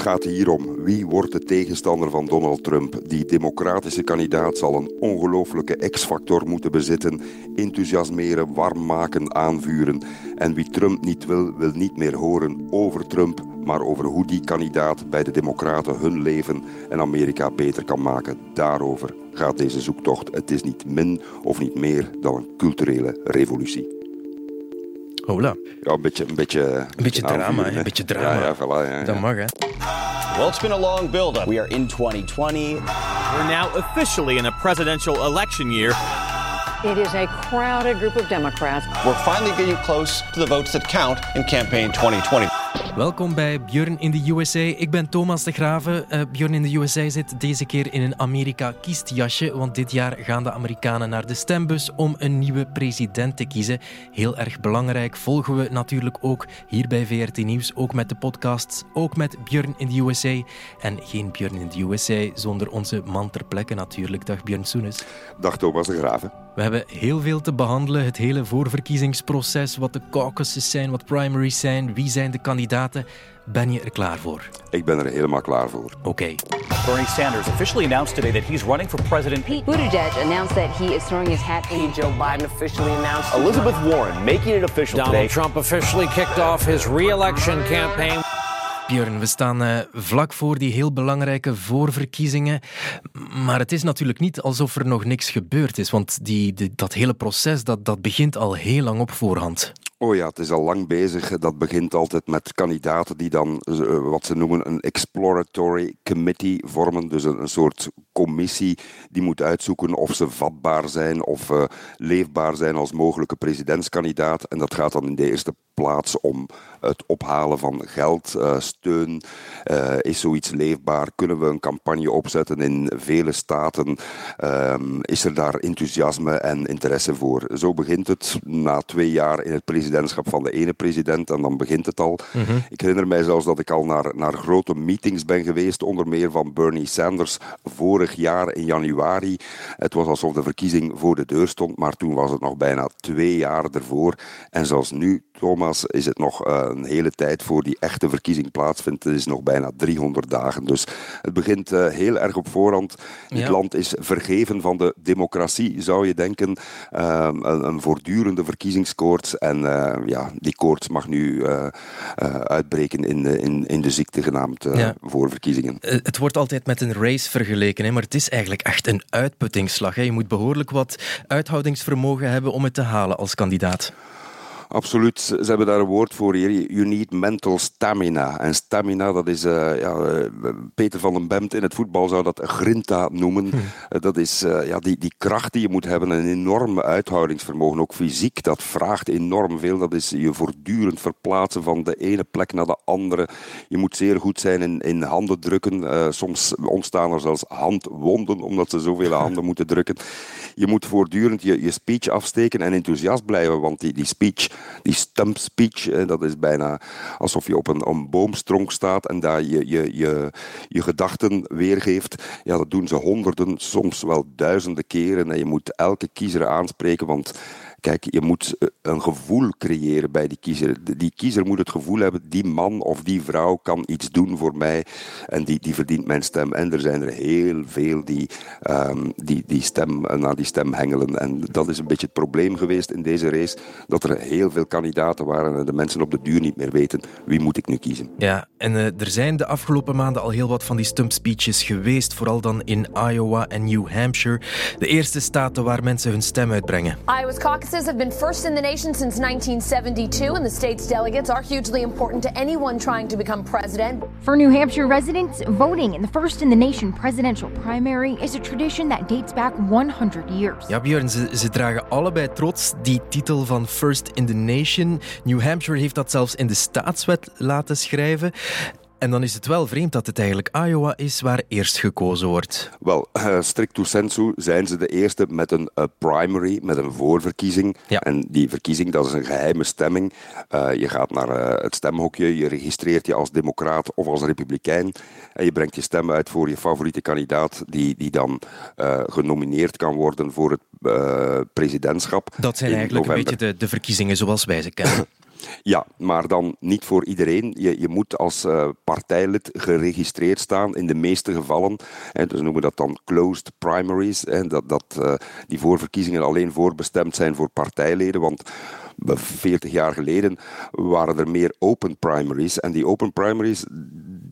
Het gaat hier om wie wordt de tegenstander van Donald Trump. Die democratische kandidaat zal een ongelooflijke X-factor moeten bezitten. Enthousiasmeren, warm maken, aanvuren. En wie Trump niet wil, wil niet meer horen over Trump, maar over hoe die kandidaat bij de Democraten hun leven en Amerika beter kan maken. Daarover gaat deze zoektocht. Het is niet min of niet meer dan een culturele revolutie. Hola. Ja, een beetje... Een beetje, een beetje drama, aanvuren, een beetje drama. Ja, ja, voilà, ja, ja. Dat mag, hè. Well, it's been a long build-up. We are in 2020. We're now officially in a presidential election year. It is a crowded group of Democrats. We're finally getting close to the votes that count in campaign 2020. Welkom bij Björn in de USA. Ik ben Thomas de Graven. Eh, Björn in de USA zit deze keer in een Amerika kiest jasje, want dit jaar gaan de Amerikanen naar de stembus om een nieuwe president te kiezen. Heel erg belangrijk. Volgen we natuurlijk ook hier bij VRT Nieuws, ook met de podcasts, ook met Björn in de USA. En geen Björn in de USA zonder onze man ter plekke natuurlijk. Dag Björn Soenes. Dag Thomas de Graven. We hebben heel veel te behandelen. Het hele voorverkiezingsproces, wat de caucuses zijn, wat primaries zijn, wie zijn de kandidaten. Ben je er klaar voor? Ik ben er helemaal klaar voor. Oké. Bernie Sanders officially announced today that he's running for president. Pete Buttigieg announced that he is throwing his hat in. Joe Biden officially announced. Elizabeth Warren making it official Donald today. Trump officially kicked off his re-election campaign. Björn, we staan eh, vlak voor die heel belangrijke voorverkiezingen. Maar het is natuurlijk niet alsof er nog niks gebeurd is. Want die, die- dat hele proces dat, dat begint al heel lang op voorhand. Oh ja, het is al lang bezig. Dat begint altijd met kandidaten die dan eh, wat ze noemen een exploratory committee vormen. Dus een, een soort commissie die moet uitzoeken of ze vatbaar zijn of eh, leefbaar zijn als mogelijke presidentskandidaat. En dat gaat dan in de eerste plaats om het ophalen van geld, eh, steun. Eh, is zoiets leefbaar? Kunnen we een campagne opzetten in vele staten? Ehm, is er daar enthousiasme en interesse voor? Zo begint het na twee jaar in het presidentschap van de ene president en dan begint het al. Ik herinner mij zelfs dat ik al naar, naar grote meetings ben geweest, onder meer van Bernie Sanders vorig jaar in januari. Het was alsof de verkiezing voor de deur stond, maar toen was het nog bijna twee jaar ervoor. En zelfs nu, Thomas, is het nog eh, een hele tijd voor die echte verkiezing plaatsvindt. Het is nog bijna 300 dagen. Dus het begint eh, heel erg op voorhand. Dit Ja. land is vergeven van de democratie, zou je denken. Ehm, een, een voortdurende verkiezingskoorts. En eh, ja, die koorts mag nu eh, uitbreken in de, in, in de ziekte genaamd Ja. voorverkiezingen. Eh, Het wordt altijd met een race vergeleken, hè, maar het is eigenlijk echt een uitputtingsslag. Hè. Je moet behoorlijk wat uithoudingsvermogen hebben om het te halen als kandidaat. Absoluut, ze hebben daar een woord voor hier. You need mental stamina. En stamina, dat is, eh, ja, eh, Peter van den Bemt in het voetbal zou dat grinta noemen. Eh, Dat is ja, die, die kracht die je moet hebben, een enorme uithoudingsvermogen. Ook fysiek, dat vraagt enorm veel. Dat is je voortdurend verplaatsen van de ene plek naar de andere. Je moet zeer goed zijn in, in handen drukken. Soms ontstaan er zelfs handwonden, omdat ze zoveel handen moeten drukken. Je moet voortdurend je, je speech afsteken en enthousiast blijven, want die, die speech, die stump speech, dat is bijna alsof je op een, een boomstronk staat en daar je, je, je, je gedachten weergeeft. Ja, dat doen ze honderden, soms wel duizenden keren en je moet elke kiezer aanspreken, want Kijk, je moet eh, een gevoel creëren bij die kiezer. Die kiezer moet het gevoel hebben, die man of die vrouw kan iets doen voor mij en die, die verdient mijn stem. En er zijn er heel veel die, ehm, die, die stem, eh, naar die stem hengelen. En dat is een beetje het probleem geweest in deze race, dat er heel veel kandidaten waren en de mensen op de duur niet meer weten wie moet ik nu kiezen. Ja, en eh, er zijn de afgelopen maanden al heel wat van die stump speeches geweest, vooral dan in Iowa en New Hampshire, de eerste staten waar mensen hun stem uitbrengen. Iowa's caucuses have been first in the nation since 1972, and the state's delegates are hugely important to anyone trying to become president. For New Hampshire residents, voting in the first in the nation presidential primary is a tradition that dates back 100 years. Ja, Björn, ze, ze dragen allebei trots die titel van First in the Nation. New Hampshire heeft dat zelfs in de staatswet laten schrijven. En dan is het wel vreemd dat het eigenlijk Iowa is waar eerst gekozen wordt. Wel, eh, stricto sensu zijn ze de eerste met een eh, primary, met een voorverkiezing. Ja. En die verkiezing, dat is een geheime stemming. Eh, je gaat naar het stemhokje, je registreert je als democraat of als republikein. En je brengt je stem uit voor je favoriete kandidaat, die, die dan genomineerd kan worden voor het presidentschap. Dat zijn eigenlijk een beetje de, de verkiezingen zoals wij ze kennen. Ja, maar dan niet voor iedereen. Je, je moet als uh, partijlid geregistreerd staan in de meeste gevallen. En dus noemen we dat dan closed primaries. Dat, dat uh, die voorverkiezingen alleen voorbestemd zijn voor partijleden. Want 40 jaar geleden waren er meer open primaries. En die open primaries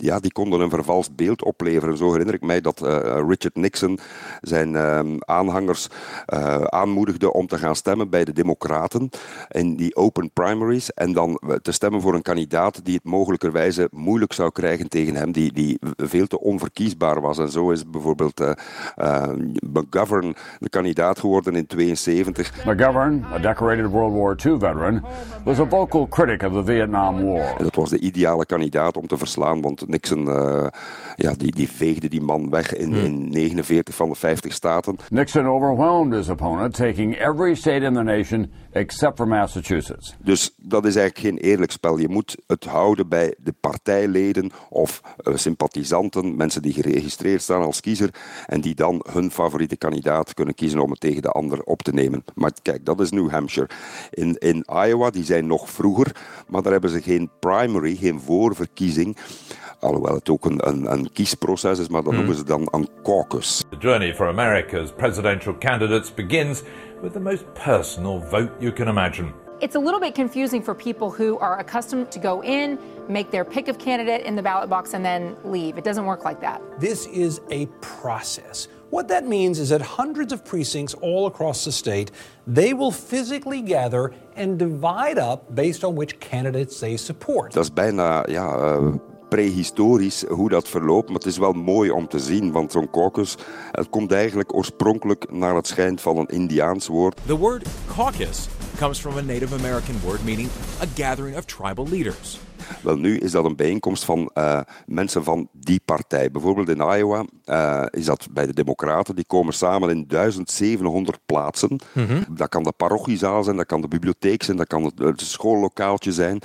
ja, die konden een vervalst beeld opleveren. Zo herinner ik mij dat uh, Richard Nixon zijn uh, aanhangers uh, aanmoedigde om te gaan stemmen bij de Democraten in die open primaries en dan te stemmen voor een kandidaat die het mogelijkerwijze moeilijk zou krijgen tegen hem, die, die veel te onverkiesbaar was. En zo is bijvoorbeeld McGovern de kandidaat geworden in 72. McGovern, a decorated World War II veteran, was a vocal critic of the Vietnam War. En dat was de ideale kandidaat om te verslaan, want Nixon uh, ja, die, die veegde die man weg in, hmm. in 49 van de 50 staten. Nixon overwhelmed his opponent, taking every state in the nation except for Massachusetts. Dus dat is eigenlijk geen eerlijk spel. Je moet het houden bij de partijleden of uh, sympathisanten, mensen die geregistreerd staan als kiezer en die dan hun favoriete kandidaat kunnen kiezen om het tegen de ander op te nemen. Maar kijk, dat is New Hampshire. In, in Iowa, die zijn nog vroeger, maar daar hebben ze geen primary, geen voorverkiezing. Alhoewel het ook een, een, een kiesproces is, maar dat mm. noemen ze dan een caucus. The journey for America's presidential candidates begins with the most personal vote you can imagine. It's a little bit confusing for people who are accustomed to go in, make their pick of candidate in the ballot box, and then leave. It doesn't work like that. This is a process. What that means is that hundreds of precincts all across the state, they will physically gather and divide up based on which candidates they support. Dat is bijna ja, uh, prehistorisch hoe dat verloopt. Maar het is wel mooi om te zien, want zo'n caucus het komt eigenlijk oorspronkelijk naar het schijnt van een Indiaans woord. The word caucus comes from a Native American word meaning a gathering of tribal leaders. Wel, nu is dat een bijeenkomst van uh, mensen van die partij. Bijvoorbeeld in Iowa uh, is dat bij de Democraten. Die komen samen in 1700 plaatsen. Mm -hmm. Dat kan de parochiezaal zijn, dat kan de bibliotheek zijn, dat kan het, het schoollokaaltje zijn.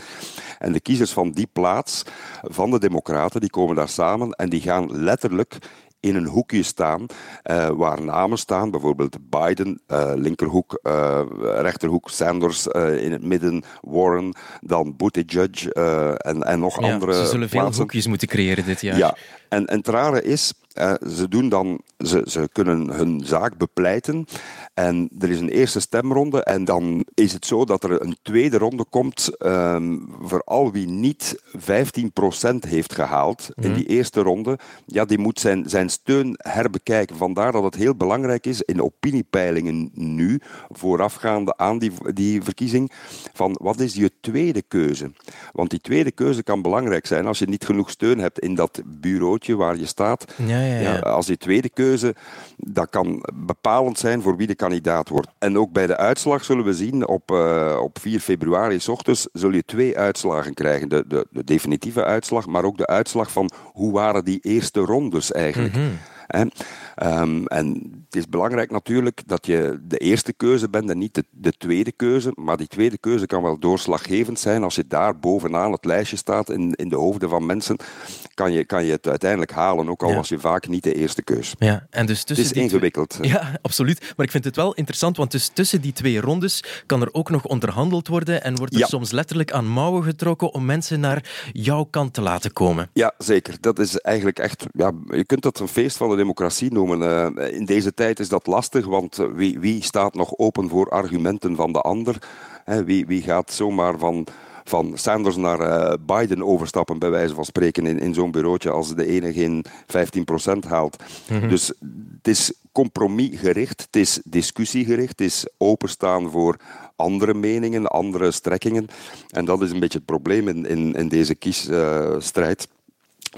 En de kiezers van die plaats, van de Democraten, die komen daar samen en die gaan letterlijk in een hoekje staan uh, waar namen staan, bijvoorbeeld Biden, uh, linkerhoek, uh, rechterhoek Sanders, in het midden Warren, dan Buttigieg en, en nog ja, andere Ze zullen plaatsen. veel hoekjes moeten creëren dit jaar. Ja, en, en het rare is, ze, doen dan, ze, ze kunnen hun zaak bepleiten en er is een eerste stemronde en dan is het zo dat er een tweede ronde komt um, voor al wie niet 15% heeft gehaald mm. in Mhm. die eerste ronde. Ja, die moet zijn, zijn steun herbekijken. Vandaar dat het heel belangrijk is in opiniepeilingen nu, voorafgaande aan die, die verkiezing, van wat is je tweede keuze? Want die tweede keuze kan belangrijk zijn als je niet genoeg steun hebt in dat bureautje waar je staat. Ja, ja, ja. als die tweede keuze, dat kan bepalend zijn voor wie de kandidaat wordt. En ook bij de uitslag zullen we zien, op, uh, op 4 februari s ochtends zul je twee uitslagen krijgen. De, de, de definitieve uitslag, maar ook de uitslag van hoe waren die eerste rondes eigenlijk. Mhm. Hè? Um, en het is belangrijk natuurlijk dat je de eerste keuze bent en niet de, de, tweede keuze. Maar die tweede keuze kan wel doorslaggevend zijn. Als je daar bovenaan het lijstje staat in, in de hoofden van mensen, kan je, kan je het uiteindelijk halen. Ook al Ja. was je vaak niet de eerste keus. Ja, en dus Het tussen is die twee- ingewikkeld. Ja, absoluut. Maar ik vind het wel interessant, want dus tussen die twee rondes kan er ook nog onderhandeld worden en wordt er Ja. soms letterlijk aan mouwen getrokken om mensen naar jouw kant te laten komen. Ja, zeker. Dat is eigenlijk echt. Ja, je kunt dat een feest van de democratie noemen. Eh, in deze tijd is dat lastig, want eh, wie, wie staat nog open voor argumenten van de ander? Wie, wie gaat zomaar van, van Sanders naar eh, Biden overstappen, bij wijze van spreken, in, in zo'n bureautje als de ene geen 15% haalt? Mhm. Dus het is compromisgericht, het is discussiegericht, het is openstaan voor andere meningen, andere strekkingen. En dat is een beetje het probleem in, in, in deze kiesstrijd.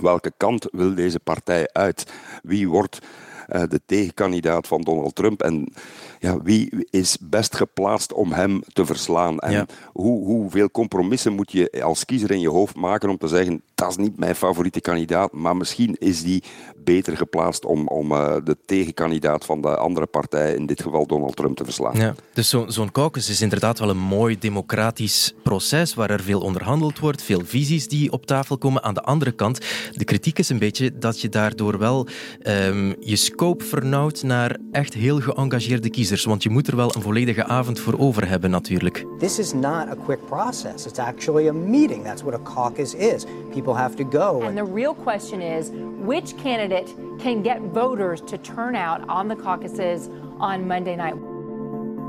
Welke kant wil deze partij uit? Wie wordt eh, de tegenkandidaat van Donald Trump? En ja, wie is best geplaatst om hem te verslaan? En Ja. hoe, hoeveel compromissen moet je als kiezer in je hoofd maken om te zeggen: dat is niet mijn favoriete kandidaat, maar misschien is die beter geplaatst om, om uh, de tegenkandidaat van de andere partij, in dit geval Donald Trump, te verslaan. Ja, dus zo'n zo caucus is inderdaad wel een mooi democratisch proces waar er veel onderhandeld wordt, veel visies die op tafel komen. Aan de andere kant, de kritiek is een beetje dat je daardoor wel um, je scope vernauwt naar echt heel geëngageerde kiezers, want je moet er wel een volledige avond voor over hebben natuurlijk. This is not a quick process. It's actually a meeting. That's what a caucus is. People have to go. And the real question is which candidate can get voters to turn out on the caucuses on Monday night.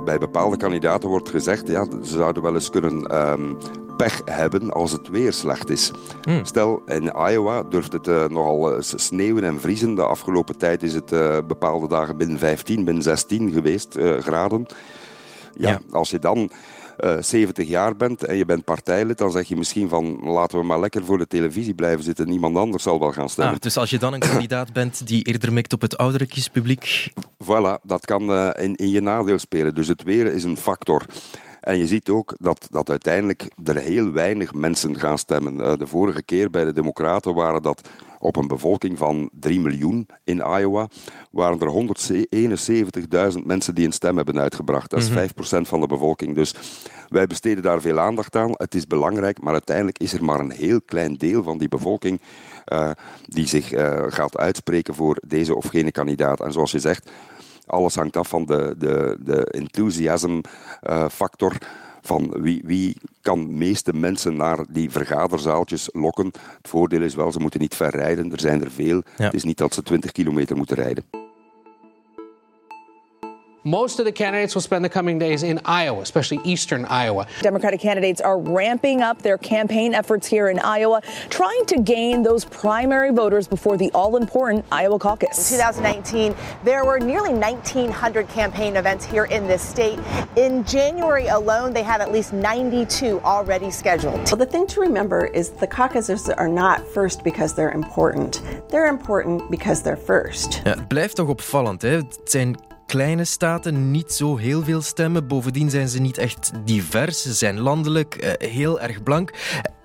Bij bepaalde kandidaten wordt gezegd, ja, ze zouden wel eens kunnen um, pech hebben als het weer slecht is. Hmm. Stel, in Iowa durft het uh, nogal uh, sneeuwen en vriezen. De afgelopen tijd is het uh, bepaalde dagen binnen 15, binnen 16 geweest, graden. Ja, ja, als je dan uh, eh, 70 jaar bent en je bent partijlid, dan zeg je misschien van laten we maar lekker voor de televisie blijven zitten. Niemand anders zal wel gaan stemmen. Ah, dus als je dan een kandidaat bent die eerder mikt op het oudere kiespubliek? Voilà, dat kan uh, in, in je nadeel spelen. Dus het weer is een factor. En je ziet ook dat, dat uiteindelijk er heel weinig mensen gaan stemmen. Uh, de vorige keer bij de Democraten waren dat op een bevolking van 3 miljoen in Iowa waren er 171.000 mensen die een stem hebben uitgebracht. Dat is 5% mhm. van de bevolking. Dus wij besteden daar veel aandacht aan. Het is belangrijk, maar uiteindelijk is er maar een heel klein deel van die bevolking uh, die zich uh, gaat uitspreken voor deze of gene kandidaat. En zoals je zegt, alles hangt af van de, de, de enthusiasm uh, factor van wie, wie kan meeste mensen naar die vergaderzaaltjes lokken. Het voordeel is wel, ze moeten niet ver rijden. Er zijn er veel. Ja. Het is niet dat ze 20 kilometer moeten rijden. Most of the candidates will spend the coming days in Iowa, especially eastern Iowa. Democratic candidates are ramping up their campaign efforts here in Iowa, trying to gain those primary voters before the all important Iowa caucus. In 2019, there were nearly 1,900 campaign events here in this state. In January alone, they had at least 92 already scheduled. Well, the thing to remember is the caucuses are not first because they're important. They're important because they're first. Ja, het blijft toch opvallend, hè? Het zijn kleine staten niet zo heel veel stemmen. Bovendien zijn ze niet echt divers. Ze zijn landelijk, eh, heel erg blank.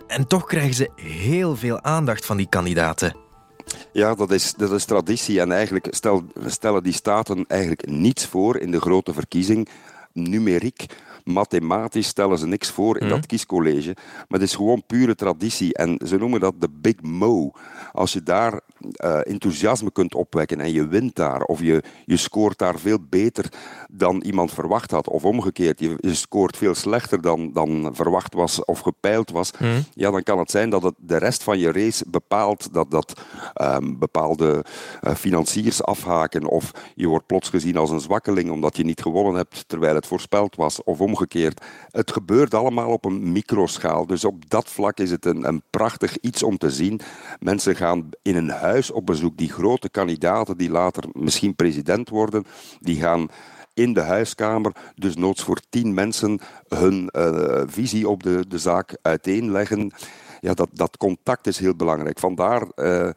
En toch krijgen ze heel veel aandacht van die kandidaten. Ja, dat is, dat is traditie. En eigenlijk stel, stellen die staten eigenlijk niets voor in de grote verkiezing. Numeriek mathematisch stellen ze niks voor in dat mhm. kiescollege. Maar het is gewoon pure traditie. En ze noemen dat de Big Mo. Als je daar uh, enthousiasme kunt opwekken en je wint daar, of je, je scoort daar veel beter dan iemand verwacht had, of omgekeerd, je, je scoort veel slechter dan, dan verwacht was of gepeild was, mhm. ja, dan kan het zijn dat het de rest van je race bepaalt dat, dat um, bepaalde uh, financiers afhaken, of je wordt plots gezien als een zwakkeling omdat je niet gewonnen hebt terwijl het voorspeld was, of omgekeerd. Het gebeurt allemaal op een microschaal. Dus op dat vlak is het een, een prachtig iets om te zien. Mensen gaan in een huis op bezoek. Die grote kandidaten die later misschien president worden, die gaan in de huiskamer, dus noods voor tien mensen, hun uh, visie op de, de zaak uiteenleggen. Ja, dat, dat contact is heel belangrijk. Vandaar uh,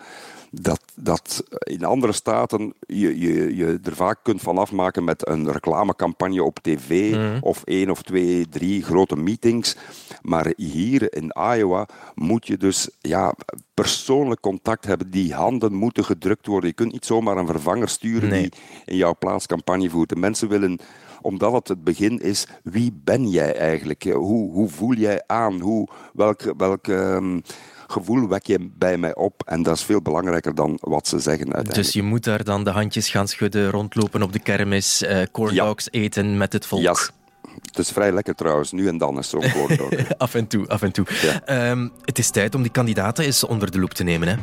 dat, dat in andere staten je, je, je er vaak kunt van afmaken met een reclamecampagne op tv mhm. of één of twee, drie grote meetings. Maar hier in Iowa moet je dus ja, persoonlijk contact hebben. Die handen moeten gedrukt worden. Je kunt niet zomaar een vervanger sturen die in jouw plaats campagne voert. De mensen willen omdat het het begin is, wie ben jij eigenlijk? Hoe, hoe voel jij aan? Hoe, welke, welke um, gevoel wek je bij mij op. En dat is veel belangrijker dan wat ze zeggen uiteindelijk. Dus je moet daar dan de handjes gaan schudden, rondlopen op de kermis, uh, corn dogs eten met het volk. Ja. Het is vrij lekker trouwens, nu en dan is zo'n corn af en toe, af en toe. Ja. Um, het is tijd om die kandidaten eens onder de loep te nemen. Hè?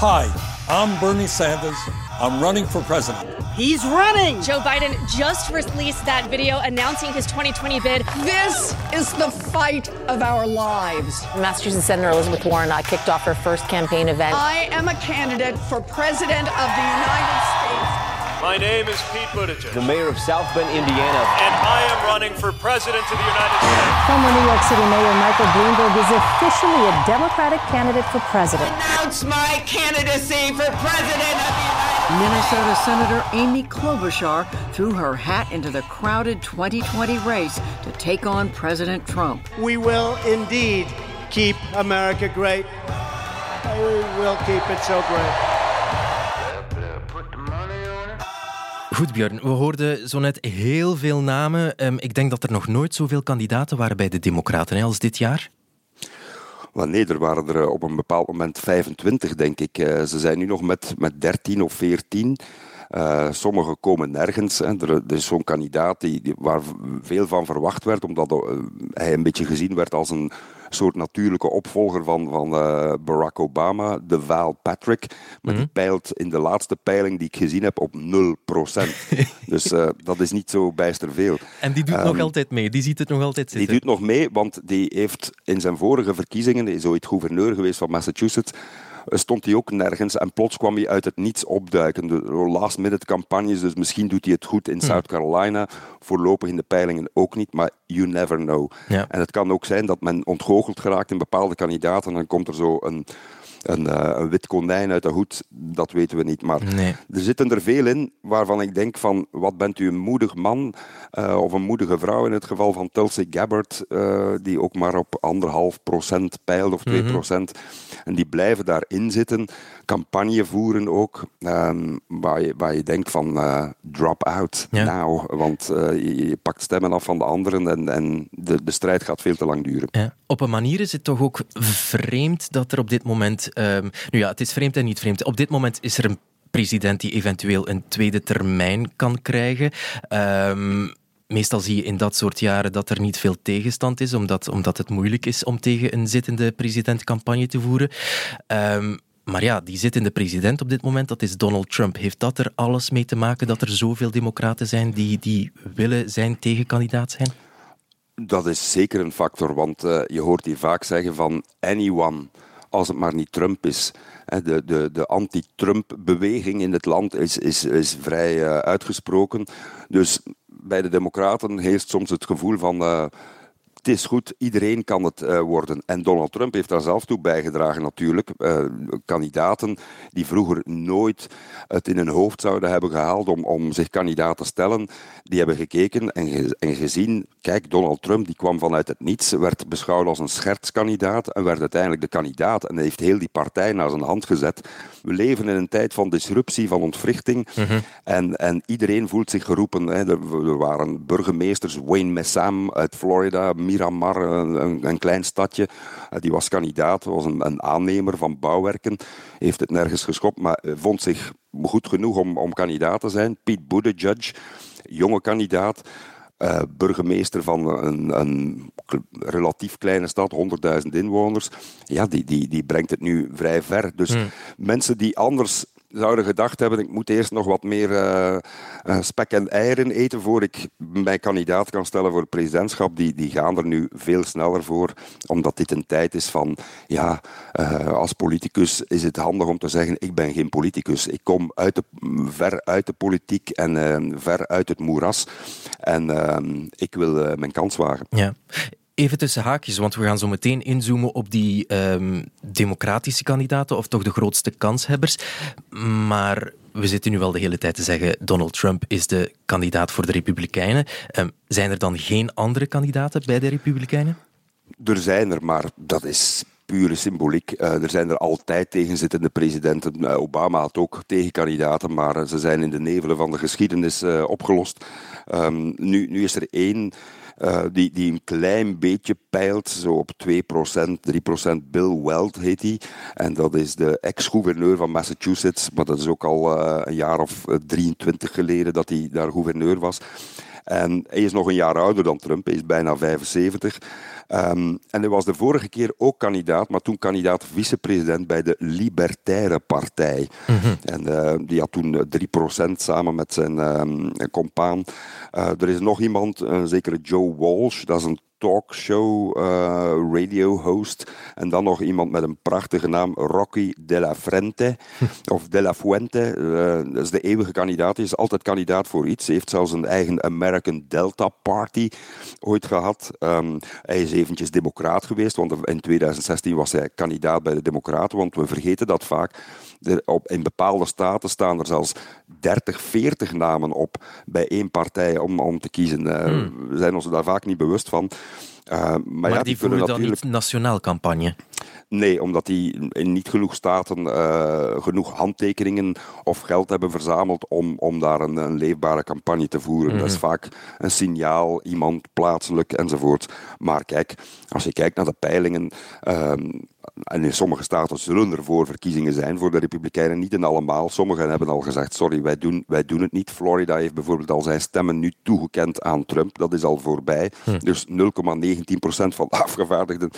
Hi, I'm Bernie Sanders. I'm running for president. He's running! Joe Biden just released that video announcing his 2020 bid. This is the fight of our lives. Massachusetts Senator Elizabeth Warren uh, kicked off her first campaign event. I am a candidate for president of the United States. My name is Pete Buttigieg. The mayor of South Bend, Indiana. And I am running for president of the United States. Former New York City Mayor Michael Bloomberg is officially a Democratic candidate for president. Announce my candidacy for president of the United States. Minnesota Senator Amy Klobuchar threw her hat into the crowded 2020 race to take on President Trump. We will indeed keep America great. we'll keep it so great. Goed, Björn. We hoorden zo net heel veel namen. Um, ik denk dat er nog nooit zoveel kandidaten waren bij de Democraten als dit jaar. Nee, er waren er op een bepaald moment 25, denk ik. Uh, ze zijn nu nog met, met 13 of 14. Uh, sommige komen nergens. Hè. Er, is zo'n kandidaat die, waar veel van verwacht werd, omdat hij een beetje gezien werd als een soort natuurlijke opvolger van, van uh, Barack Obama, de Val Patrick. Maar die mhm. peilt in de laatste peiling die ik gezien heb op 0%. dus dat is niet zo bijster veel. En die doet um, nog altijd mee, die ziet het nog altijd zitten. Die doet nog mee, want die heeft in zijn vorige verkiezingen, is ooit gouverneur geweest van Massachusetts, stond hij ook nergens. En plots kwam hij uit het niets opduiken. De last-minute campagnes, dus misschien doet hij het goed in hmm. South Carolina. Voorlopig in de peilingen ook niet, maar you never know. En het kan ook zijn dat men ontgoocheld geraakt in bepaalde kandidaten. En dan komt er zo een een, uh, een, wit konijn uit de hoed, dat weten we niet. Maar er zitten er veel in waarvan ik denk van, wat bent u een moedig man uh, of een moedige vrouw in het geval van Tulsi Gabbard, uh, die ook maar op anderhalf procent peilt of twee mhm. procent. Mm -hmm. En die blijven daarin zitten, campagne voeren ook, um, waar, je, waar je denkt van drop out ja. now, want je, je, pakt stemmen af van de anderen en, en de, de strijd gaat veel te lang duren. Ja. Op een manier is het toch ook vreemd dat er op dit moment Um, nu ja, het is vreemd en niet vreemd. Op dit moment is er een president die eventueel een tweede termijn kan krijgen. Um, meestal zie je in dat soort jaren dat er niet veel tegenstand is, omdat, omdat het moeilijk is om tegen een zittende president campagne te voeren. Um, maar ja, die zittende president op dit moment, dat is Donald Trump. Heeft dat er alles mee te maken dat er zoveel democraten zijn die, die willen zijn tegenkandidaat zijn? Dat is zeker een factor, want uh, je hoort hier vaak zeggen van anyone als het maar niet Trump is. De, de, de anti-Trump-beweging in het land is, is, is vrij uh, uitgesproken. Dus bij de Democraten heerst soms het gevoel van. Uh, het is goed, iedereen kan het uh, worden. En Donald Trump heeft daar zelf toe bijgedragen natuurlijk. Uh, kandidaten die vroeger nooit het in hun hoofd zouden hebben gehaald om, om zich kandidaat te stellen, die hebben gekeken en, ge en gezien, kijk, Donald Trump die kwam vanuit het niets, werd beschouwd als een schertskandidaat en werd uiteindelijk de kandidaat en heeft heel die partij naar zijn hand gezet. We leven in een tijd van disruptie, van ontwrichting mm -hmm. en, en iedereen voelt zich geroepen. Hè. Er, er waren burgemeesters, Wayne Messam uit Florida, Miramar, een, een klein stadje. Eh, die was kandidaat, was een, een, aannemer van bouwwerken. Heeft het nergens geschopt, maar eh, vond zich goed genoeg om, om kandidaat te zijn. Pete Buttigieg, jonge kandidaat. Uh, burgemeester van een, een, relatief kleine stad, 100.000 inwoners. Ja, die, die, die brengt het nu vrij ver. Dus hmm. mensen die anders zouden gedacht hebben, ik moet eerst nog wat meer uh, uh, spek en eieren eten voor ik mij kandidaat kan stellen voor het presidentschap. Die, die gaan er nu veel sneller voor, omdat dit een tijd is van, ja, uh, als politicus is het handig om te zeggen, ik ben geen politicus. Ik kom uit de, ver uit de politiek en ver uit het moeras. En ik wil mijn kans wagen. Ja. Even tussen haakjes, want we gaan zo meteen inzoomen op die um, democratische kandidaten, of toch de grootste kanshebbers. Maar we zitten nu wel de hele tijd te zeggen: Donald Trump is de kandidaat voor de Republikeinen. Um, zijn er dan geen andere kandidaten bij de Republikeinen? Er zijn er, maar dat is pure symboliek. Uh, er zijn er altijd tegenzittende presidenten. Uh, Obama had ook tegenkandidaten, maar ze zijn in de nevelen van de geschiedenis opgelost. Um, nu, nu is er één uh, die, die een klein beetje peilt, zo op 2%, 3%. Bill Weld heet hij. En dat is de ex-gouverneur van Massachusetts. Maar dat is ook al uh, een jaar of 23 geleden dat hij daar gouverneur was. En hij is nog een jaar ouder dan Trump, hij is bijna 75. Um, en hij was de vorige keer ook kandidaat, maar toen kandidaat vicepresident bij de Libertaire Partij. Mm -hmm. En uh, die had toen 3% samen met zijn um, compaan. Uh, er is nog iemand, een zekere Joe Walsh, dat is een talkshow uh, radio host. En dan nog iemand met een prachtige naam, Rocky de la Frente. of de la Fuente. Uh, dat is de eeuwige kandidaat. Hij is altijd kandidaat voor iets. Hij heeft zelfs een eigen American Delta Party ooit gehad. Um, hij is eventjes democraat geweest, want in 2016 was hij kandidaat bij de Democraten. Want we vergeten dat vaak. De, op, in bepaalde staten staan er zelfs 30, 40 namen op bij één partij om, om te kiezen. Uh, hmm. We zijn ons daar vaak niet bewust van. Uh, maar, maar ja, die, voeren dan natuurlijk... niet nationaal campagne? Nee, omdat die in niet genoeg staten uh, genoeg handtekeningen of geld hebben verzameld om, om daar een, een leefbare campagne te voeren. Mm. Dat is vaak een signaal, iemand plaatselijk enzovoort. Maar kijk, als je kijkt naar de peilingen. Uh, en in sommige staten zullen er voor verkiezingen zijn voor de Republikeinen, niet in allemaal. Sommigen hebben al gezegd: sorry, wij doen, wij doen het niet. Florida heeft bijvoorbeeld al zijn stemmen nu toegekend aan Trump. Dat is al voorbij. Hm. Dus 0,19% van de afgevaardigden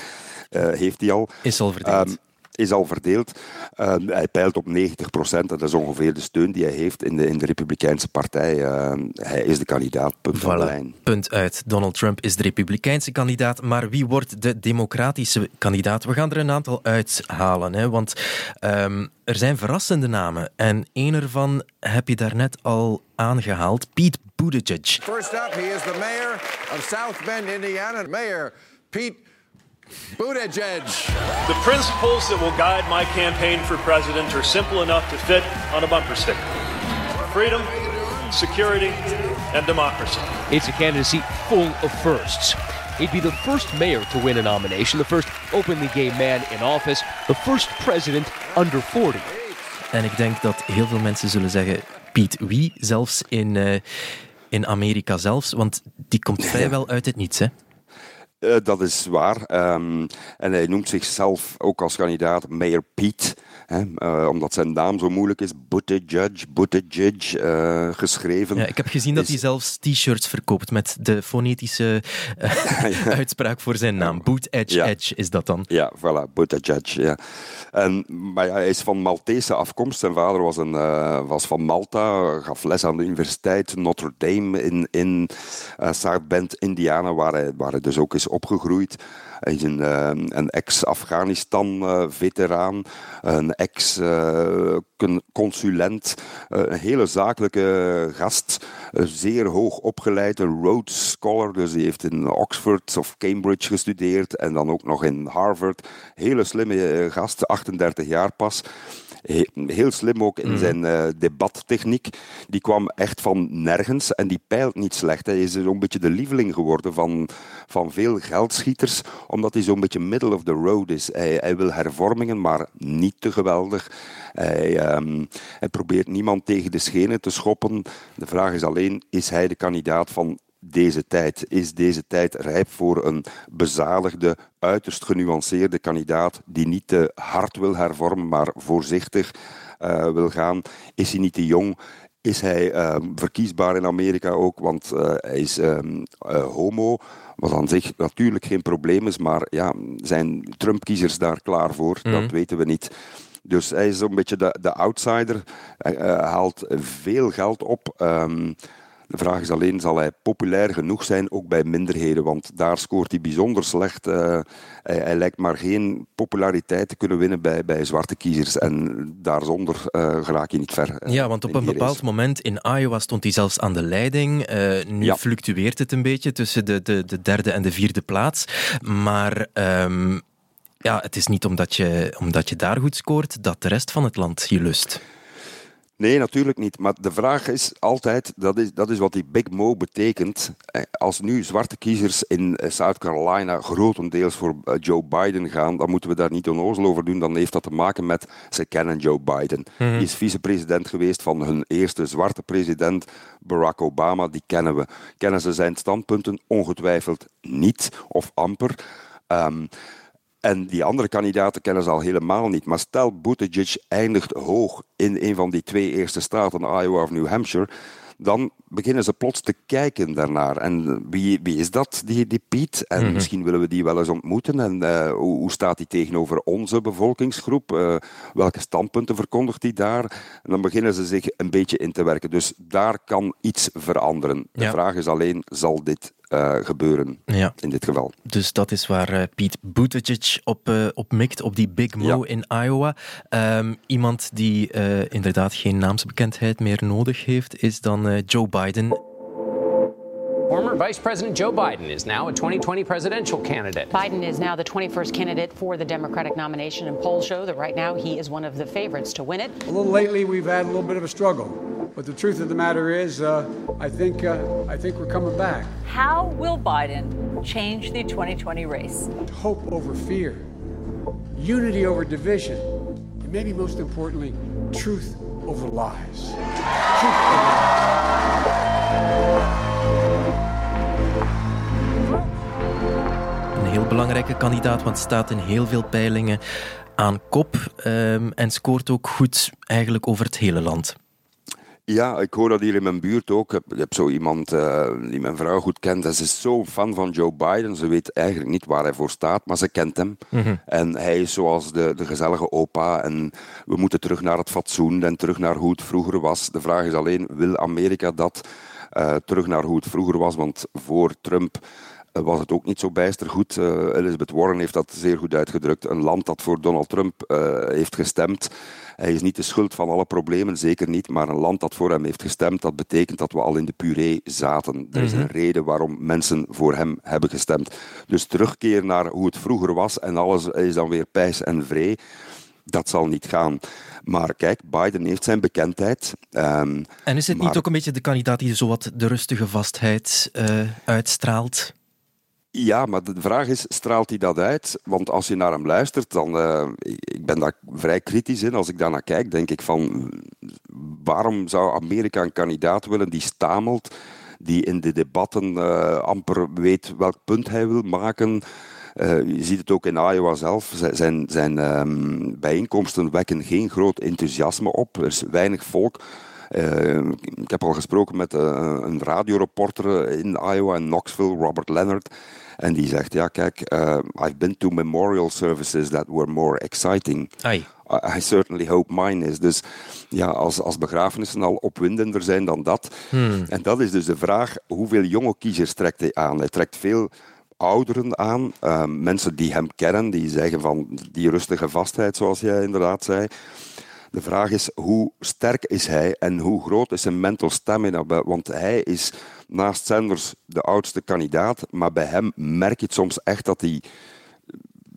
uh, heeft hij al. Is al verdeeld. Um, is al verdeeld. Uh, hij peilt op 90 procent. Dat is ongeveer de steun die hij heeft in de, in de Republikeinse partij. Uh, hij is de kandidaat. Punt voilà. lijn. Punt uit. Donald Trump is de Republikeinse kandidaat. Maar wie wordt de Democratische kandidaat? We gaan er een aantal uithalen. Hè, want um, er zijn verrassende namen. En één ervan heb je daarnet al aangehaald. Pete Buttigieg. First up, he is the mayor of South Bend, Indiana. Mayor Pete Buttigieg. The principles that will guide my campaign for president are simple enough to fit on a bumper sticker freedom, security, and democracy. It's a candidacy full of firsts. He'd be the first mayor to win a nomination, the first openly gay man in office, the first president under 40. En ik denk dat heel veel mensen zullen zeggen: Piet, wie? Zelfs in, uh, in Amerika zelfs, want die komt vrijwel uit het niets, hè? Uh, dat is waar. Um, en hij noemt zichzelf ook als kandidaat Mayor Pete. Hè, uh, omdat zijn naam zo moeilijk is. Buttigieg, Buttigieg uh, geschreven. Ja, ik heb gezien dat is... hij zelfs t-shirts verkoopt met de fonetische ja. uitspraak voor zijn naam. Buttigieg ja. Edge is dat dan. Ja, voilà, Buttigieg. Ja. En, maar ja, hij is van Maltese afkomst. Zijn vader was, een, was van Malta, gaf les aan de universiteit Notre Dame in, in South Bend, Indiana, waar hij, waar hij dus ook is opgegroeid. Hij is een, een ex-Afghanistan-veteraan, een ex-consulent, uh, een hele zakelijke gast, zeer hoog opgeleid, een Rhodes Scholar, dus die heeft in Oxford of Cambridge gestudeerd en dan ook nog in Harvard. Hele slimme gast, 38 jaar pas heel slim ook in mm. zijn uh, debattechniek. Die kwam echt van nergens en die peilt niet slecht. Hij is zo'n beetje de lieveling geworden van, van veel geldschieters, omdat hij zo'n beetje middle of the road is. Hij, hij wil hervormingen, maar niet te geweldig. Hij, um, hij probeert niemand tegen de schenen te schoppen. De vraag is alleen, is hij de kandidaat van deze tijd? Is deze tijd rijp voor een bezadigde, uiterst genuanceerde kandidaat die niet te hard wil hervormen, maar voorzichtig uh, wil gaan? Is hij niet te jong? Is hij uh, verkiesbaar in Amerika ook? Want uh, hij is um, homo. Wat aan zich natuurlijk geen probleem is, maar ja, zijn Trump-kiezers daar klaar voor? Mm. Dat weten we niet. Dus hij is zo'n beetje de, de outsider. Hij haalt veel geld op. Um, de vraag is alleen, zal hij populair genoeg zijn, ook bij minderheden? Want daar scoort hij bijzonder slecht. Uh, hij, hij, lijkt maar geen populariteit te kunnen winnen bij, bij zwarte kiezers. En daarzonder uh, geraak je niet ver. Uh, ja, want op een bepaald race. moment in Iowa stond hij zelfs aan de leiding. nu ja. fluctueert het een beetje tussen de, de, de derde en de vierde plaats. Maar... Um, ja, het is niet omdat je, omdat je daar goed scoort dat de rest van het land je lust. Nee, natuurlijk niet. Maar de vraag is altijd, dat is, dat is wat die Big Mo betekent. Als nu zwarte kiezers in South Carolina grotendeels voor Joe Biden gaan, dan moeten we daar niet onnozel over doen. Dan heeft dat te maken met, ze kennen Joe Biden. Mm-hmm. Die is vicepresident geweest van hun eerste zwarte president, Barack Obama. Die kennen we. Kennen ze zijn standpunten? Ongetwijfeld niet, of amper. Um, en die andere kandidaten kennen ze al helemaal niet. Maar stel Buttigieg eindigt hoog in een van die twee eerste staten, Iowa of New Hampshire, dan beginnen ze plots te kijken daarnaar. En wie, wie is dat, die, die Piet? En mm-hmm. misschien willen we die wel eens ontmoeten. En uh, hoe, hoe, staat hij tegenover onze bevolkingsgroep? Uh, welke standpunten verkondigt hij daar? En dan beginnen ze zich een beetje in te werken. Dus daar kan iets veranderen. De ja. vraag is alleen, zal dit uh, gebeuren ja. in dit geval. Dus dat is waar uh, Piet Buttigieg op, uh, op mikt, op die Big Mo ja. in Iowa. Um, iemand die inderdaad geen naamsbekendheid meer nodig heeft, is dan Joe Biden. Former Vice President Joe Biden is now a 2020 presidential candidate. Biden is now the 21st candidate for the Democratic nomination, and polls show that right now he is one of the favorites to win it. A little lately, we've had a little bit of a struggle. But the truth of the matter is, uh, I think uh, I think we're coming back. How will Biden change the 2020 race. Hope over fear, unity over division, and maybe most importantly, truth over lies. Truth over Een heel belangrijke kandidaat, want staat in heel veel peilingen aan kop um, en scoort ook goed eigenlijk over het hele land. Ja, ik hoor dat hier in mijn buurt ook. Ik heb zo iemand uh, die mijn vrouw goed kent. En ze is zo fan van Joe Biden. Ze weet eigenlijk niet waar hij voor staat, maar ze kent hem. Mm -hmm. En hij is zoals de, de gezellige opa. En we moeten terug naar het fatsoen en terug naar hoe het vroeger was. De vraag is alleen, wil Amerika dat uh, terug naar hoe het vroeger was? Want voor Trump was het ook niet zo bijster goed. Uh, Elizabeth Warren heeft dat zeer goed uitgedrukt. Een land dat voor Donald Trump uh, heeft gestemd. Hij is niet de schuld van alle problemen, zeker niet. Maar een land dat voor hem heeft gestemd, dat betekent dat we al in de puree zaten. Er is een reden waarom mensen voor hem hebben gestemd. Dus terugkeer naar hoe het vroeger was en alles is dan weer pijs en vree. Dat zal niet gaan. Maar kijk, Biden heeft zijn bekendheid. Um, en is het maar... niet ook een beetje de kandidaat die zowat de rustige vastheid uh, uitstraalt? Ja, maar de vraag is, straalt hij dat uit? Want als je naar hem luistert, dan... Uh, ik ben daar vrij kritisch in. Als ik daarnaar kijk, denk ik van... Waarom zou Amerika een kandidaat willen die stamelt, die in de debatten uh, amper weet welk punt hij wil maken... Uh, je ziet het ook in Iowa zelf. Zijn, zijn um, bijeenkomsten wekken geen groot enthousiasme op. Er is weinig volk. Ik heb al gesproken met een radioreporter in Iowa, in Knoxville, Robert Leonard. En die zegt, ja kijk, uh, I've been to memorial services that were more exciting. Ai. I, I certainly hope mine is. Dus ja, als, als begrafenissen al opwindender zijn dan dat. Hmm. En dat is dus de vraag, hoeveel jonge kiezers trekt hij aan? Hij trekt veel ouderen aan, uh, mensen die hem kennen, die zeggen van die rustige vastheid, zoals jij inderdaad zei. De vraag is, hoe sterk is hij en hoe groot is zijn mental stamina? Want hij is naast Sanders de oudste kandidaat, maar bij hem merk je het soms echt dat hij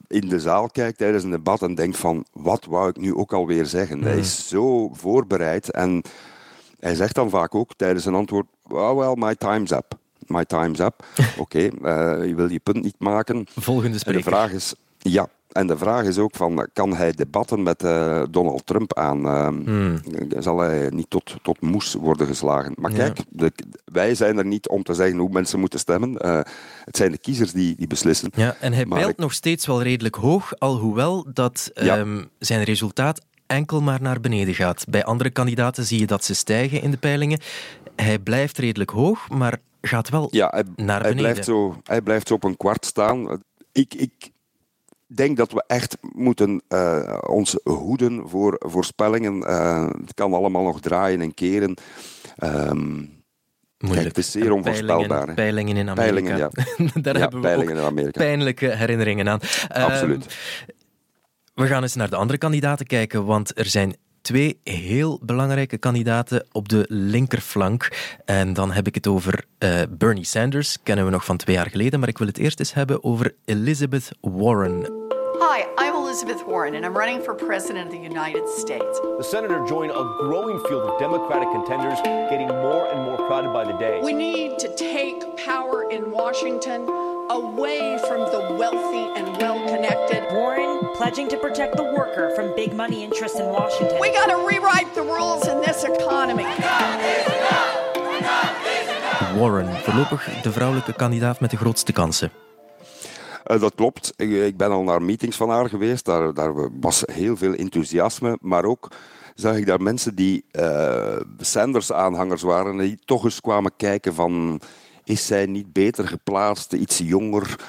in de zaal kijkt tijdens een debat en denkt van, wat wou ik nu ook alweer zeggen? Hij is zo voorbereid en hij zegt dan vaak ook tijdens een antwoord, oh well, my time's up. My time's up. Oké, okay, uh, je wil je punt niet maken. Volgende spreker. En de vraag is, ja, en de vraag is ook van, kan hij debatten met uh, Donald Trump aan? Uh, hmm. Zal hij niet tot, tot moes worden geslagen? Maar ja. kijk, de, wij zijn er niet om te zeggen hoe mensen moeten stemmen. Uh, het zijn de kiezers die, die beslissen. Ja, en hij peilt ik... nog steeds wel redelijk hoog, alhoewel dat ja. um, zijn resultaat enkel maar naar beneden gaat. Bij andere kandidaten zie je dat ze stijgen in de peilingen. Hij blijft redelijk hoog, maar gaat wel ja, hij, naar hij beneden. Blijft zo, hij blijft zo op een kwart staan. Ik, ik denk dat we echt moeten uh, ons hoeden voor voorspellingen. Uh, het kan allemaal nog draaien en keren. Um, Moeilijk. Kijk, het is zeer onvoorspelbaar. Peilingen, peilingen in Amerika. Peilingen, ja. Daar ja, hebben we peilingen ook in Amerika. pijnlijke herinneringen aan. Absoluut. Um, we gaan eens naar de andere kandidaten kijken, want er zijn twee heel belangrijke kandidaten op de linkerflank. En dan heb ik het over uh, Bernie Sanders, kennen we nog van twee jaar geleden, maar ik wil het eerst eens hebben over Elizabeth Warren. Hi, I'm Elizabeth Warren, and I'm running for President of the United States. The senator joined a growing field of Democratic contenders, getting more and more crowded by the day. We need to take power in Washington away from the wealthy and well connected. Warren pledging to protect the worker from big money interests in Washington. We got to rewrite the rules in this economy. Warren, voorlopig de vrouwelijke kandidaat met de grootste kansen. Uh, dat klopt. Ik, ik, ben al naar meetings van haar geweest. Daar, daar was heel veel enthousiasme, maar ook zag ik daar mensen die uh, Sanders-aanhangers waren, die toch eens kwamen kijken van is zij niet beter geplaatst, iets jonger,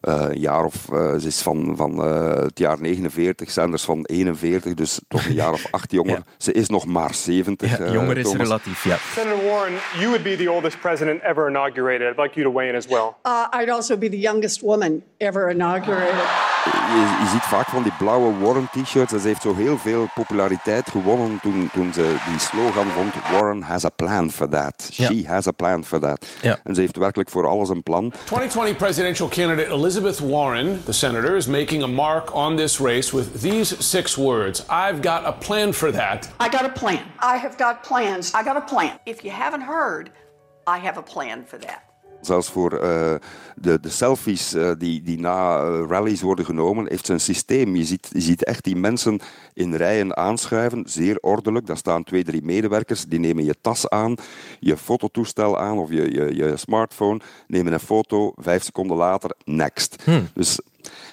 een jaar of, uh, ze is van, van uh, het jaar 49, Sanders van 41, dus toch een jaar of acht jonger. ja. Ze is nog maar 70. Ja, jonger is relatief, ja. Senator Warren, you would be the oldest president ever inaugurated. I'd like you to weigh in as well. Uh, I'd also be the youngest woman ever inaugurated. Je, je ziet vaak van die blauwe Warren t-shirts. Ze heeft zo heel veel populariteit gewonnen toen, toen ze die slogan vond. Warren has a plan for that. Ja. She has a plan for that. Ja. En ze heeft werkelijk voor alles een plan. 2020 presidential candidate Elizabeth Warren, the senator, is making a mark on this race with these six words. I've got a plan for that. I got a plan. I have got plans. I got a plan. If you haven't heard, I have a plan for that. Zelfs voor uh, de, de, selfies uh, die, die na uh, rallies worden genomen, heeft ze een systeem. Je ziet, je ziet echt die mensen in rijen aanschuiven, zeer ordelijk. Daar staan twee, drie medewerkers, die nemen je tas aan, je fototoestel aan of je, je, je smartphone, nemen een foto, vijf seconden later, next. Hmm. Dus,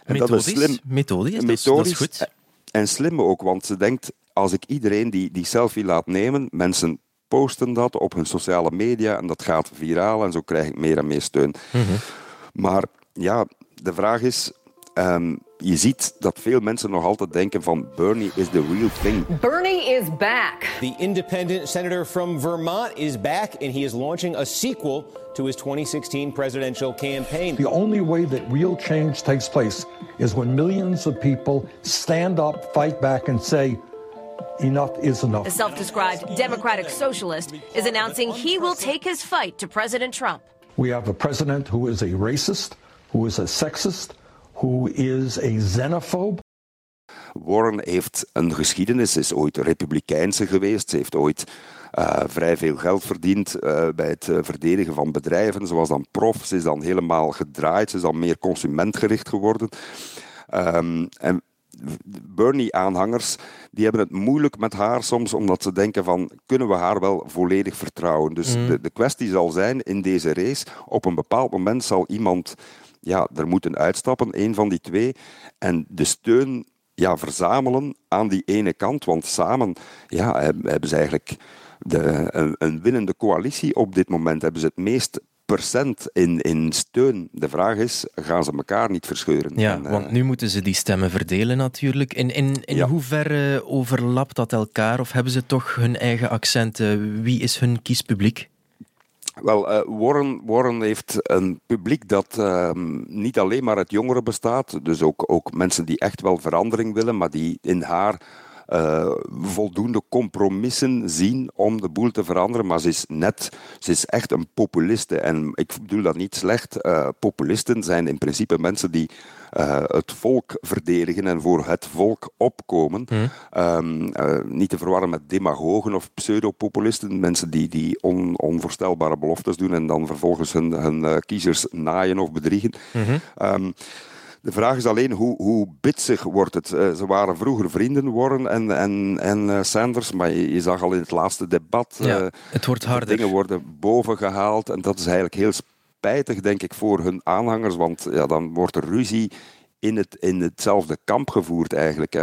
en methodisch, dat is slim. Methodisch, methodisch dat is goed. En slim ook, want ze denkt, als ik iedereen die, die selfie laat nemen, mensen posten dat op hun sociale media en dat gaat viraal en zo krijg ik meer en meer steun. Mhm. Maar ja, de vraag is, um, je ziet dat veel mensen nog altijd denken van Bernie is the real thing. Bernie is back. The independent senator from Vermont is back and he is launching a sequel to his 2016 presidential campaign. The only way that real change takes place is when millions of people stand up, fight back and say enough is enough. The self described Democratic socialist is announcing he will take his fight to President Trump. We have a president who is a racist, who is a sexist, who is a xenophobe. Warren heeft een geschiedenis, is ooit republikeinse geweest. Ze heeft ooit uh, vrij veel geld verdiend uh, bij het uh, verdedigen van bedrijven. Ze was dan prof, ze is dan helemaal gedraaid, ze is dan meer consumentgericht geworden. Um, en Bernie-aanhangers die hebben het moeilijk met haar soms, omdat ze denken van, kunnen we haar wel volledig vertrouwen? Dus Mm. de, de kwestie zal zijn, in deze race, op een bepaald moment zal iemand, ja, er moeten uitstappen, een van die twee, en de steun ja, verzamelen aan die ene kant, want samen ja, hebben ze eigenlijk de, een, een winnende coalitie op dit moment, hebben ze het meest procent in, in steun. De vraag is, gaan ze elkaar niet verscheuren? Ja, En, eh, want nu moeten ze die stemmen verdelen natuurlijk. In, in, in Ja. hoeverre overlapt dat elkaar of hebben ze toch hun eigen accenten? Wie is hun kiespubliek? Wel, eh, Warren, Warren heeft een publiek dat ehm, niet alleen maar uit jongeren bestaat, dus ook, ook mensen die echt wel verandering willen, maar die in haar eh, voldoende compromissen zien om de boel te veranderen. Maar ze is net, ze is echt een populiste. En ik bedoel dat niet slecht. Eh, populisten zijn in principe mensen die eh, het volk verdedigen en voor het volk opkomen. Ehm, eh, niet te verwarren met demagogen of pseudopopulisten, mensen die, die on, onvoorstelbare beloftes doen en dan vervolgens hun, hun kiezers naaien of bedriegen. Ehm, de vraag is alleen hoe, hoe bitsig wordt het. Eh, ze waren vroeger vrienden, Warren en, en, en eh, Sanders, maar je, je zag al in het laatste debat. Ja, eh, het wordt dat harder. Dingen worden bovengehaald en dat is eigenlijk heel spijtig, denk ik, voor hun aanhangers, want ja, dan wordt er ruzie in, het, in hetzelfde kamp gevoerd eigenlijk.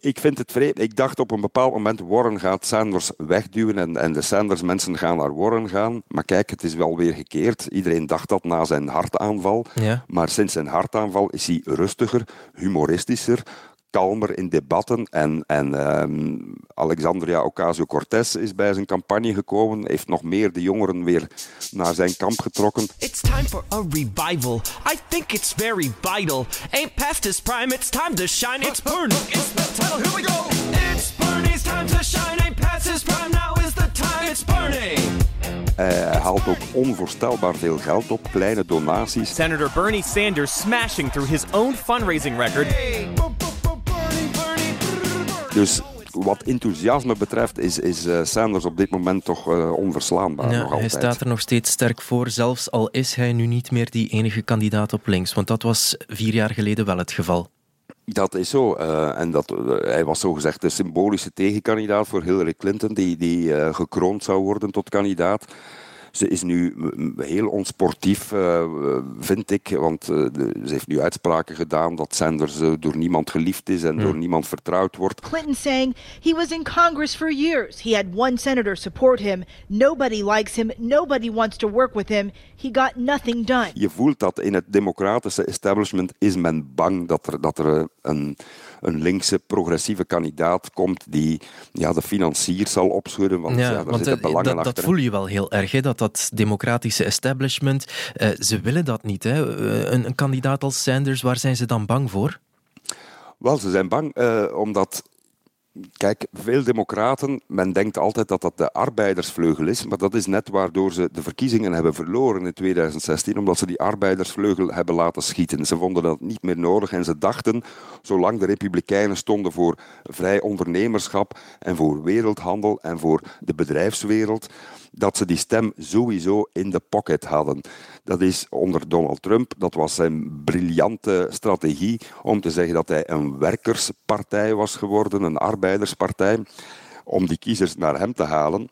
Ik vind het vreemd. Ik dacht op een bepaald moment, Warren gaat Sanders wegduwen en, en de Sanders-mensen gaan naar Warren gaan. Maar kijk, het is wel weer gekeerd. Iedereen dacht dat na zijn hartaanval. Ja. Maar sinds zijn hartaanval is hij rustiger, humoristischer, kalmer in debatten. En, en ehm, Alexandria Ocasio-Cortez is bij zijn campagne gekomen, heeft nog meer de jongeren weer naar zijn kamp getrokken. It's time for a revival. I think it's very vital. Ain't past his prime, it's time to shine. It's Bernie. It's the title. Here we go. It's Bernie's time to shine. Ain't past his prime, now is the time. It's Bernie. Hij haalt ook onvoorstelbaar veel geld op, kleine donaties. Senator Bernie Sanders smashing through his own fundraising record. Dus wat enthousiasme betreft is, is eh, Sanders op dit moment toch eh, onverslaanbaar. Ja, nog hij staat er nog steeds sterk voor, zelfs al is hij nu niet meer die enige kandidaat op links. Want dat was vier jaar geleden wel het geval. Dat is zo. eh, en dat, hij was zogezegd de symbolische tegenkandidaat voor Hillary Clinton, die, die gekroond zou worden tot kandidaat. Ze is nu heel onsportief, eh, vind ik, want eh, de- ze heeft nu uitspraken gedaan dat Sanders eh, door niemand geliefd is en door niemand vertrouwd wordt. Clinton saying he was in Congress for years. He had one senator support him. Nobody likes him. Nobody wants to work with him. He got nothing done. Je voelt dat in het democratische establishment is men bang dat er, dat er een, een linkse progressieve kandidaat komt die ja, de financiers zal opschudden, want ja, daar want zitten eh, belangen dat, achter. dat hè. voel je wel heel erg, hè, dat dat democratische establishment, eh, ze willen dat niet. Hè. Eh, Een, een kandidaat als Sanders, waar zijn ze dan bang voor? Wel, ze zijn bang omdat Kijk, veel democraten, men denkt altijd dat dat de arbeidersvleugel is, maar dat is net waardoor ze de verkiezingen hebben verloren in 2016, omdat ze die arbeidersvleugel hebben laten schieten. Ze vonden dat niet meer nodig en ze dachten, zolang de republikeinen stonden voor vrij ondernemerschap en voor wereldhandel en voor de bedrijfswereld, dat ze die stem sowieso in de pocket hadden. Dat is onder Donald Trump, dat was zijn briljante strategie om te zeggen dat hij een werkerspartij was geworden, een arbeiderspartij, om die kiezers naar hem te halen.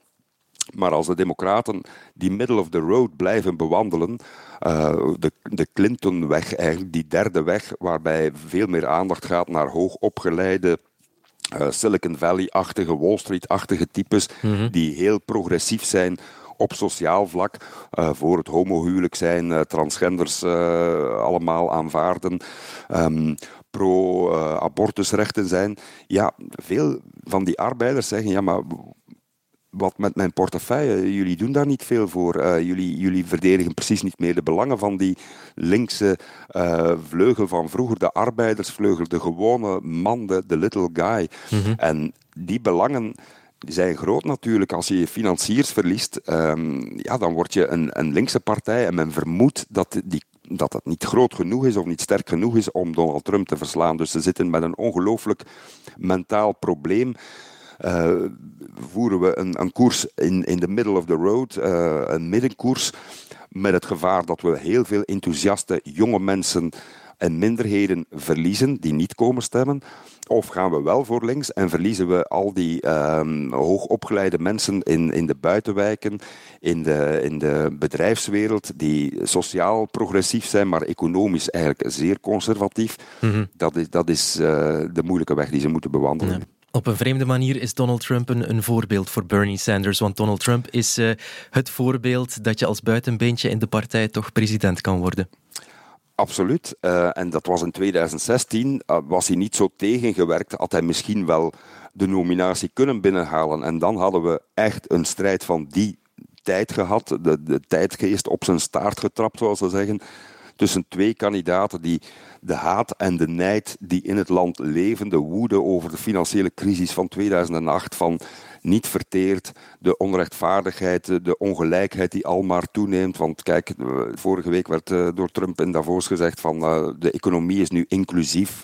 Maar als de Democraten die middle of the road blijven bewandelen, uh, de, de Clinton-weg, eigenlijk die derde weg, waarbij veel meer aandacht gaat naar hoogopgeleide uh, Silicon Valley-achtige, Wall Street-achtige types, mm-hmm. die heel progressief zijn op sociaal vlak, uh, voor het homohuwelijk zijn, uh, transgenders allemaal aanvaarden. Um, pro-abortusrechten zijn. Ja, veel van die arbeiders zeggen: ja, maar wat met mijn portefeuille. Jullie doen daar niet veel voor. Uh, jullie, jullie verdedigen precies niet meer de belangen van die linkse uh, vleugel van vroeger, de arbeidersvleugel, de gewone man, de, de little guy. Mm-hmm. En die belangen zijn groot natuurlijk. Als je je financiers verliest, um, ja, dan word je een, een linkse partij en men vermoedt dat die dat het niet groot genoeg is of niet sterk genoeg is om Donald Trump te verslaan. Dus ze zitten met een ongelooflijk mentaal probleem uh, voeren we een, een koers in, in the middle of the road, uh, een middenkoers, met het gevaar dat we heel veel enthousiaste jonge mensen en minderheden verliezen die niet komen stemmen? Of gaan we wel voor links en verliezen we al die um, hoogopgeleide mensen in, in de buitenwijken, in de, in de bedrijfswereld, die sociaal progressief zijn, maar economisch eigenlijk zeer conservatief? Mm-hmm. Dat is, dat is uh, de moeilijke weg die ze moeten bewandelen. Ja. Op een vreemde manier is Donald Trump een, voorbeeld voor Bernie Sanders. Want Donald Trump is uh, het voorbeeld dat je als buitenbeentje in de partij toch president kan worden. Absoluut. Uh, en dat was in 2016. Uh, was hij niet zo tegengewerkt, had hij misschien wel de nominatie kunnen binnenhalen. En dan hadden we echt een strijd van die tijd gehad. De, de tijdgeest op zijn staart getrapt, zoals ze zeggen. Tussen twee kandidaten die de haat en de nijd die in het land leven, de woede over de financiële crisis van 2008, van niet verteerd, de onrechtvaardigheid, de ongelijkheid die al maar toeneemt. Want kijk, vorige week werd eh, door Trump in Davos gezegd van uh, de economie is nu inclusief.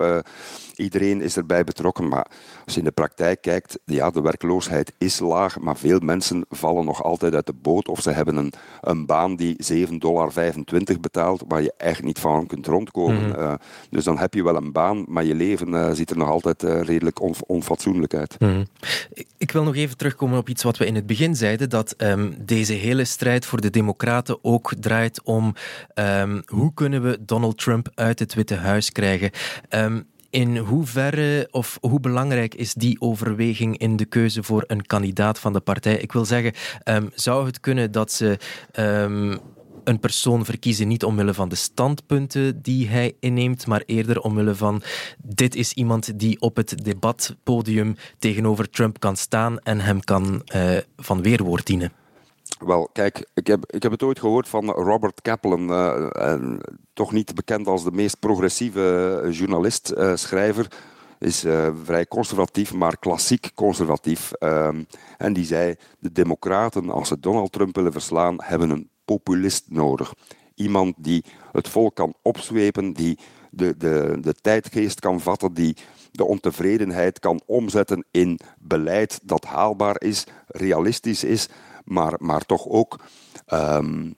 Iedereen is erbij betrokken. Maar als je in de praktijk kijkt, ja, de werkloosheid is laag, maar veel mensen vallen nog altijd uit de boot of ze hebben een, een baan die 7,25 dollar betaalt, waar je echt niet van kunt rondkomen. Mm -hmm. dus dan heb je wel een baan, maar je leven ziet er nog altijd redelijk on onfatsoenlijk uit. Mm -hmm. Ik wil nog even terugkomen op iets wat we in het begin zeiden, dat um, deze hele strijd voor de Democraten ook draait om um, hoe kunnen we Donald Trump uit het Witte Huis krijgen. Um, in hoeverre of hoe belangrijk is die overweging in de keuze voor een kandidaat van de partij? Ik wil zeggen, um, zou het kunnen dat ze um, een persoon verkiezen niet omwille van de standpunten die hij inneemt, maar eerder omwille van dit is iemand die op het debatpodium tegenover Trump kan staan en hem kan uh, van weerwoord dienen? Wel, kijk, ik heb, ik heb het ooit gehoord van Robert Kaplan, uh, toch niet bekend als de meest progressieve journalist, uh, schrijver. Is vrij conservatief, maar klassiek conservatief. Ehm, en die zei: De Democraten, als ze Donald Trump willen verslaan, hebben een populist nodig. Iemand die het volk kan opzwepen, die de, de, de tijdgeest kan vatten, die de ontevredenheid kan omzetten in beleid dat haalbaar is, realistisch is maar, maar toch ook um,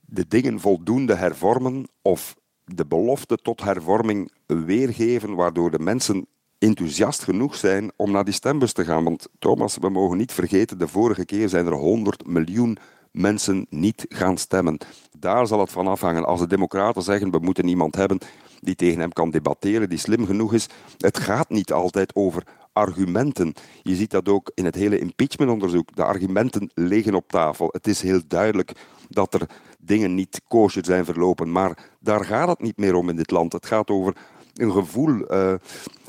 de dingen voldoende hervormen of de belofte tot hervorming weergeven, waardoor de mensen enthousiast genoeg zijn om naar die stembus te gaan. Want Thomas, we mogen niet vergeten, de vorige keer zijn er 100 miljoen mensen niet gaan stemmen. Daar zal het van afhangen. Als de democraten zeggen, we moeten iemand hebben die tegen hem kan debatteren, die slim genoeg is. Het gaat niet altijd over argumenten. Je ziet dat ook in het hele impeachmentonderzoek. De argumenten liggen op tafel. Het is heel duidelijk dat er dingen niet kosher zijn verlopen. Maar daar gaat het niet meer om in dit land. Het gaat over een gevoel. Uh,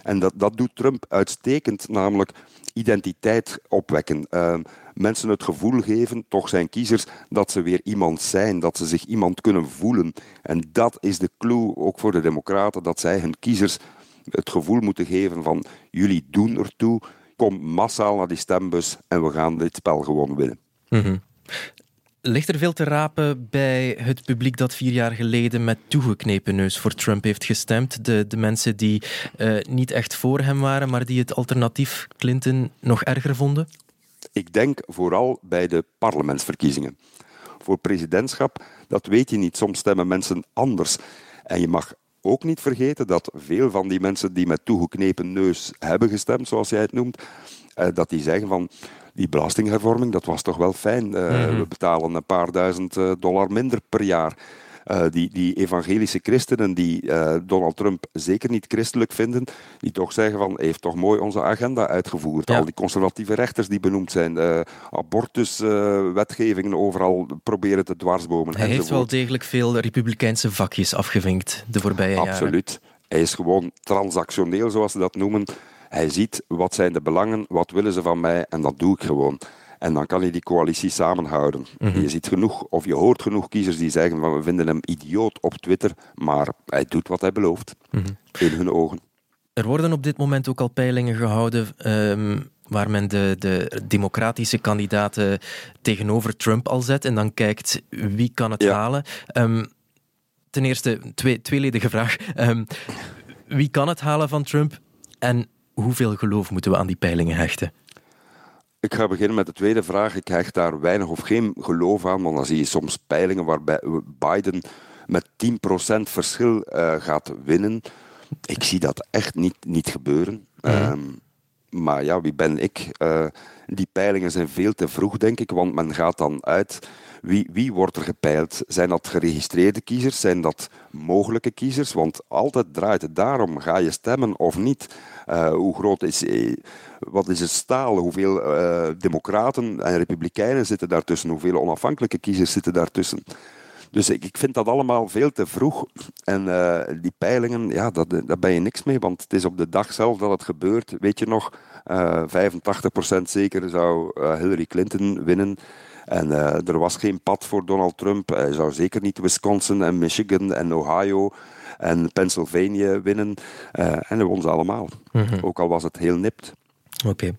en dat, dat doet Trump uitstekend, namelijk identiteit opwekken. Uh, mensen het gevoel geven, toch zijn kiezers, dat ze weer iemand zijn, dat ze zich iemand kunnen voelen. En dat is de clue ook voor de Democraten, dat zij hun kiezers het gevoel moeten geven van jullie doen ertoe, Kom massaal naar die stembus en we gaan dit spel gewoon winnen. Mhm. Ligt er veel te rapen bij het publiek dat vier jaar geleden met toegeknepen neus voor Trump heeft gestemd? De, de mensen die uh, niet echt voor hem waren, maar die het alternatief Clinton nog erger vonden? Ik denk vooral bij de parlementsverkiezingen. Voor presidentschap, dat weet je niet. Soms stemmen mensen anders. En je mag ook niet vergeten dat veel van die mensen die met toegeknepen neus hebben gestemd, zoals jij het noemt, uh, dat die zeggen van die belastinghervorming, dat was toch wel fijn. Uh, mm-hmm. We betalen een paar duizend uh, dollar minder per jaar. Uh, die, die evangelische christenen die uh, Donald Trump zeker niet christelijk vinden, die toch zeggen van, hij heeft toch mooi onze agenda uitgevoerd. Ja. Al die conservatieve rechters die benoemd zijn, uh, abortuswetgevingen overal proberen te dwarsbomen. Hij heeft wel degelijk veel republikeinse vakjes afgevinkt de voorbije Absoluut. jaren. Absoluut. Hij is gewoon transactioneel, zoals ze dat noemen. Hij ziet wat zijn de belangen, wat willen ze van mij en dat doe ik gewoon. En dan kan hij die coalitie samenhouden. Mm-hmm. Je ziet genoeg, of je hoort genoeg kiezers die zeggen van we vinden hem idioot op Twitter, maar hij doet wat hij belooft. Mm-hmm. In hun ogen. Er worden op dit moment ook al peilingen gehouden um, waar men de, de democratische kandidaten tegenover Trump al zet en dan kijkt wie kan het ja. halen. Um, ten eerste, twee, tweeledige vraag. Um, wie kan het halen van Trump en hoeveel geloof moeten we aan die peilingen hechten? Ik ga beginnen met de tweede vraag. Ik hecht daar weinig of geen geloof aan, want dan zie je soms peilingen waarbij Biden met 10% verschil uh, gaat winnen. Ik zie dat echt niet, niet gebeuren. Mm. Um, maar ja, wie ben ik? Uh, die peilingen zijn veel te vroeg, denk ik, want men gaat dan uit. Wie, wie wordt er gepeild? Zijn dat geregistreerde kiezers? Zijn dat mogelijke kiezers? Want altijd draait het daarom: ga je stemmen of niet? Uh, hoe groot is, wat is het staal? Hoeveel uh, democraten en republikeinen zitten daartussen? Hoeveel onafhankelijke kiezers zitten daartussen? Dus ik, vind dat allemaal veel te vroeg. En die peilingen, ja, dat, daar ben je niks mee, want het is op de dag zelf dat het gebeurt. Weet je nog, uh, 85% zeker zou Hillary Clinton winnen. En uh, er was geen pad voor Donald Trump. Hij zou zeker niet Wisconsin en Michigan en Ohio en Pennsylvania winnen. Uh, en hij won ze allemaal. Mm-hmm. Ook al was het heel nipt. Oké. Okay.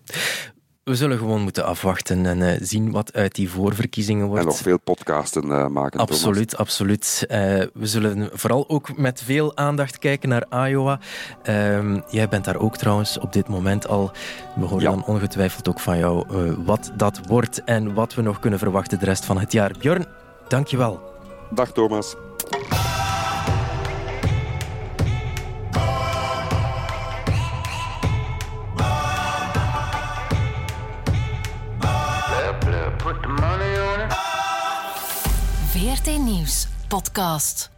We zullen gewoon moeten afwachten en uh, zien wat uit die voorverkiezingen wordt. En nog veel podcasten uh, maken. Absoluut, Thomas. absoluut. Uh, we zullen vooral ook met veel aandacht kijken naar Iowa. Ehm, jij bent daar ook trouwens op dit moment al. We horen ja. dan ongetwijfeld ook van jou wat dat wordt en wat we nog kunnen verwachten de rest van het jaar. Björn, dankjewel. Dag Thomas. VRT Nieuws podcast.